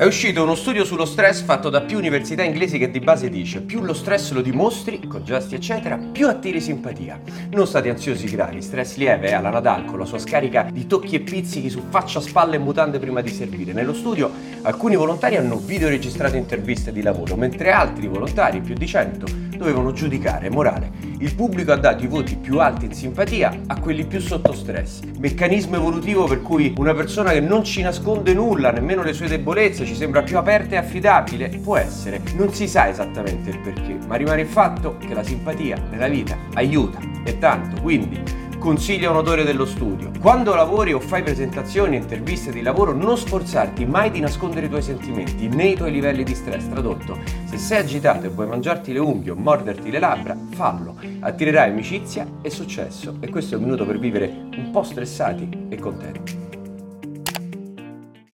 È uscito uno studio sullo stress fatto da più università inglesi che di base dice più lo stress lo dimostri, con gesti eccetera, più attiri simpatia. Non state ansiosi gravi, stress lieve è alla Nadal con la sua scarica di tocchi e pizzichi su faccia, spalle e mutande prima di servire. Nello studio alcuni volontari hanno videoregistrato interviste di lavoro, mentre altri volontari, più di 100, dovevano giudicare morale. Il pubblico ha dato i voti più alti in simpatia a quelli più sotto stress. Meccanismo evolutivo per cui una persona che non ci nasconde nulla, nemmeno le sue debolezze, ci sembra più aperta e affidabile, può essere. Non si sa esattamente il perché, ma rimane il fatto che la simpatia nella vita aiuta e tanto. Quindi consiglia un odore dello studio. Quando lavori o fai presentazioni e interviste di lavoro, non sforzarti mai di nascondere i tuoi sentimenti né i tuoi livelli di stress. Tradotto, se sei agitato e vuoi mangiarti le unghie o morderti le labbra, fallo. Attirerai amicizia e successo. E questo è un minuto per vivere un po' stressati e contenti.